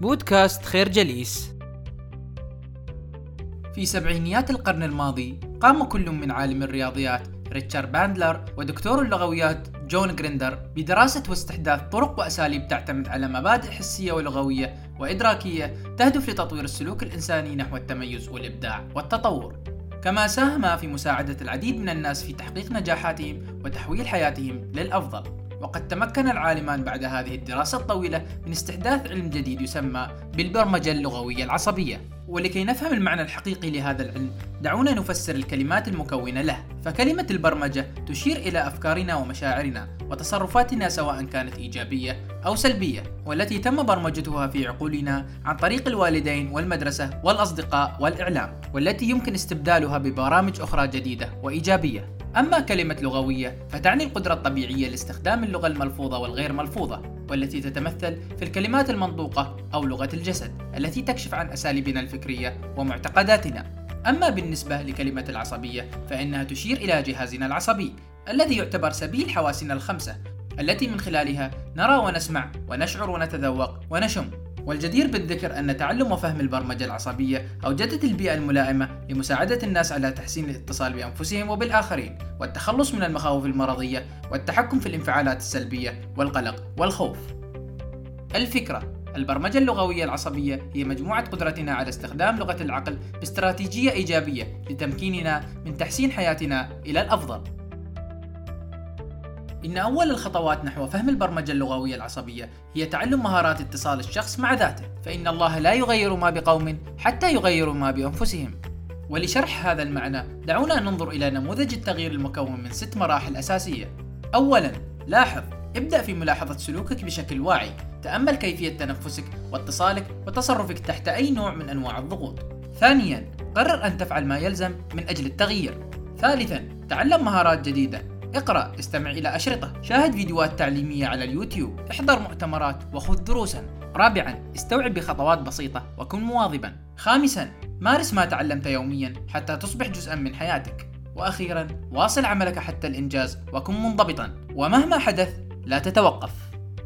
بودكاست خير جليس. في سبعينيات القرن الماضي قام كل من عالم الرياضيات ريتشارد باندلر ودكتور اللغويات جون جريندر بدراسة واستحداث طرق وأساليب تعتمد على مبادئ حسية ولغوية وإدراكية تهدف لتطوير السلوك الإنساني نحو التميز والإبداع والتطور. كما ساهم في مساعدة العديد من الناس في تحقيق نجاحاتهم وتحويل حياتهم للأفضل. وقد تمكن العالمان بعد هذه الدراسة الطويلة من استحداث علم جديد يسمى بالبرمجة اللغوية العصبية. ولكي نفهم المعنى الحقيقي لهذا العلم دعونا نفسر الكلمات المكونة له. فكلمة البرمجة تشير إلى أفكارنا ومشاعرنا وتصرفاتنا سواء كانت إيجابية أو سلبية والتي تم برمجتها في عقولنا عن طريق الوالدين والمدرسة والأصدقاء والإعلام والتي يمكن استبدالها ببرامج أخرى جديدة وإيجابية. أما كلمة لغوية فتعني القدرة الطبيعية لاستخدام اللغة الملفوظة والغير ملفوظة والتي تتمثل في الكلمات المنطوقة أو لغة الجسد التي تكشف عن أساليبنا الفكرية ومعتقداتنا. أما بالنسبة لكلمة العصبية فإنها تشير إلى جهازنا العصبي الذي يعتبر سبيل حواسنا الخمسة التي من خلالها نرى ونسمع ونشعر ونتذوق ونشم. والجدير بالذكر أن تعلم وفهم البرمجة العصبية أوجدت البيئة الملائمة لمساعدة الناس على تحسين الاتصال بأنفسهم وبالآخرين والتخلص من المخاوف المرضية والتحكم في الانفعالات السلبية والقلق والخوف. الفكرة البرمجة اللغوية العصبية هي مجموعة قدرتنا على استخدام لغة العقل باستراتيجية إيجابية لتمكيننا من تحسين حياتنا إلى الأفضل. إن أول الخطوات نحو فهم البرمجة اللغوية العصبية هي تعلم مهارات اتصال الشخص مع ذاته، فإن الله لا يغير ما بقوم حتى يغيروا ما بأنفسهم. ولشرح هذا المعنى، دعونا ننظر إلى نموذج التغيير المكون من ست مراحل أساسية. أولاً، لاحظ، ابدأ في ملاحظة سلوكك بشكل واعي، تأمل كيفية تنفسك واتصالك وتصرفك تحت أي نوع من أنواع الضغوط. ثانياً، قرر أن تفعل ما يلزم من أجل التغيير. ثالثاً، تعلم مهارات جديدة اقرأ استمع إلى أشرطة. شاهد فيديوهات تعليمية على اليوتيوب. احضر مؤتمرات وخذ دروسا. رابعا استوعب بخطوات بسيطة وكن مواظبا. خامسا مارس ما تعلمت يوميا حتى تصبح جزءا من حياتك. وأخيرا واصل عملك حتى الإنجاز وكن منضبطا. ومهما حدث لا تتوقف.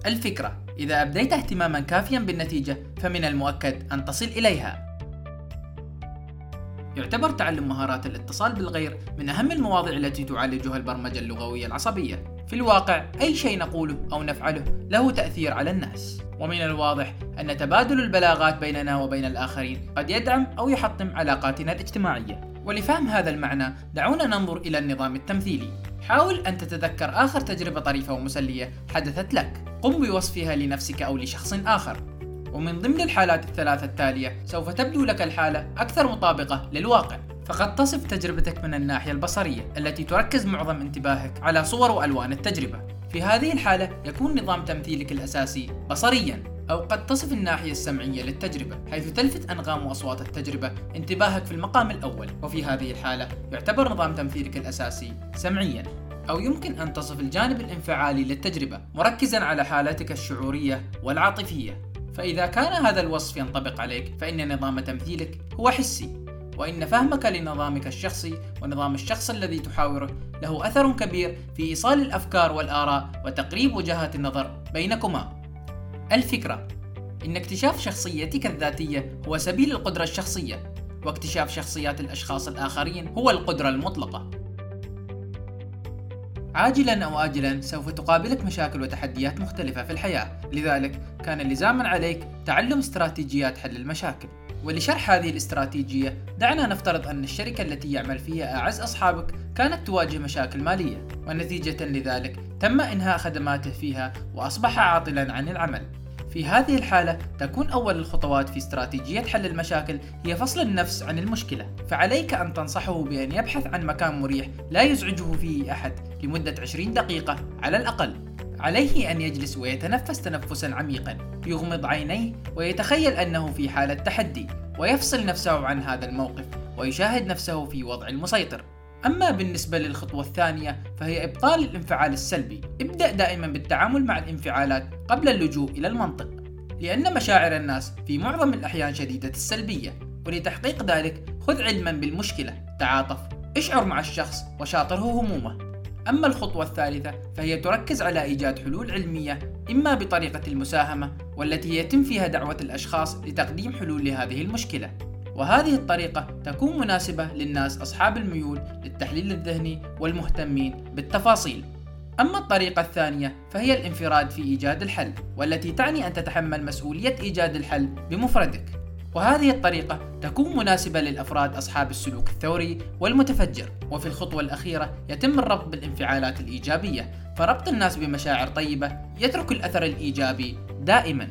الفكرة إذا أبديت اهتماما كافيا بالنتيجة فمن المؤكد أن تصل إليها. يعتبر تعلم مهارات الاتصال بالغير من أهم المواضيع التي تعالجها البرمجة اللغوية العصبية. في الواقع، أي شيء نقوله أو نفعله له تأثير على الناس، ومن الواضح أن تبادل البلاغات بيننا وبين الآخرين قد يدعم أو يحطم علاقاتنا الاجتماعية. ولفهم هذا المعنى، دعونا ننظر إلى النظام التمثيلي. حاول أن تتذكر آخر تجربة طريفة ومسلية حدثت لك. قم بوصفها لنفسك أو لشخص آخر. ومن ضمن الحالات الثلاثة التالية سوف تبدو لك الحالة أكثر مطابقة للواقع. فقد تصف تجربتك من الناحية البصرية التي تركز معظم انتباهك على صور وألوان التجربة. في هذه الحالة يكون نظام تمثيلك الأساسي بصريا أو قد تصف الناحية السمعية للتجربة حيث تلفت أنغام وأصوات التجربة انتباهك في المقام الأول. وفي هذه الحالة يعتبر نظام تمثيلك الأساسي سمعيا. أو يمكن أن تصف الجانب الانفعالي للتجربة مركزا على حالتك الشعورية والعاطفية. فإذا كان هذا الوصف ينطبق عليك فإن نظام تمثيلك هو حسي وإن فهمك لنظامك الشخصي ونظام الشخص الذي تحاوره له أثر كبير في إيصال الأفكار والآراء وتقريب وجهات النظر بينكما. الفكرة إن اكتشاف شخصيتك الذاتية هو سبيل القدرة الشخصية، واكتشاف شخصيات الأشخاص الآخرين هو القدرة المطلقة. عاجلا أو آجلا سوف تقابلك مشاكل وتحديات مختلفة في الحياة. لذلك كان لزاما عليك تعلم استراتيجيات حل المشاكل. ولشرح هذه الاستراتيجية دعنا نفترض أن الشركة التي يعمل فيها أعز أصحابك كانت تواجه مشاكل مالية. ونتيجة لذلك تم إنهاء خدماته فيها وأصبح عاطلا عن العمل. في هذه الحالة تكون أول الخطوات في استراتيجية حل المشاكل هي فصل النفس عن المشكلة. فعليك أن تنصحه بأن يبحث عن مكان مريح لا يزعجه فيه أحد لمدة 20 دقيقة على الأقل. عليه أن يجلس ويتنفس تنفسا عميقا يغمض عينيه ويتخيل أنه في حالة تحدي ويفصل نفسه عن هذا الموقف ويشاهد نفسه في وضع المسيطر. أما بالنسبة للخطوة الثانية فهي إبطال الانفعال السلبي. ابدأ دائما بالتعامل مع الانفعالات قبل اللجوء إلى المنطق لأن مشاعر الناس في معظم الأحيان شديدة السلبية. ولتحقيق ذلك خذ علما بالمشكلة تعاطف اشعر مع الشخص وشاطره همومه. أما الخطوة الثالثة فهي تركز على إيجاد حلول علمية إما بطريقة المساهمة والتي يتم فيها دعوة الأشخاص لتقديم حلول لهذه المشكلة. وهذه الطريقة تكون مناسبة للناس أصحاب الميول للتحليل الذهني والمهتمين بالتفاصيل. أما الطريقة الثانية فهي الانفراد في إيجاد الحل والتي تعني أن تتحمل مسؤولية إيجاد الحل بمفردك. وهذه الطريقة تكون مناسبة للأفراد أصحاب السلوك الثوري والمتفجر. وفي الخطوة الأخيرة يتم الربط بالانفعالات الإيجابية فربط الناس بمشاعر طيبة يترك الأثر الإيجابي دائما.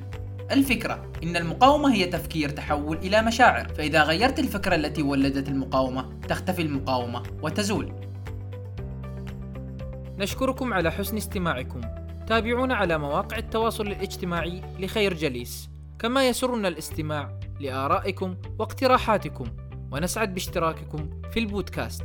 الفكرة إن المقاومة هي تفكير تحول إلى مشاعر. فإذا غيرت الفكرة التي ولدت المقاومة تختفي المقاومة وتزول. نشكركم على حسن استماعكم. تابعونا على مواقع التواصل الاجتماعي لخير جليس. كما يسرنا الاستماع لآرائكم واقتراحاتكم. ونسعد باشتراككم في البودكاست.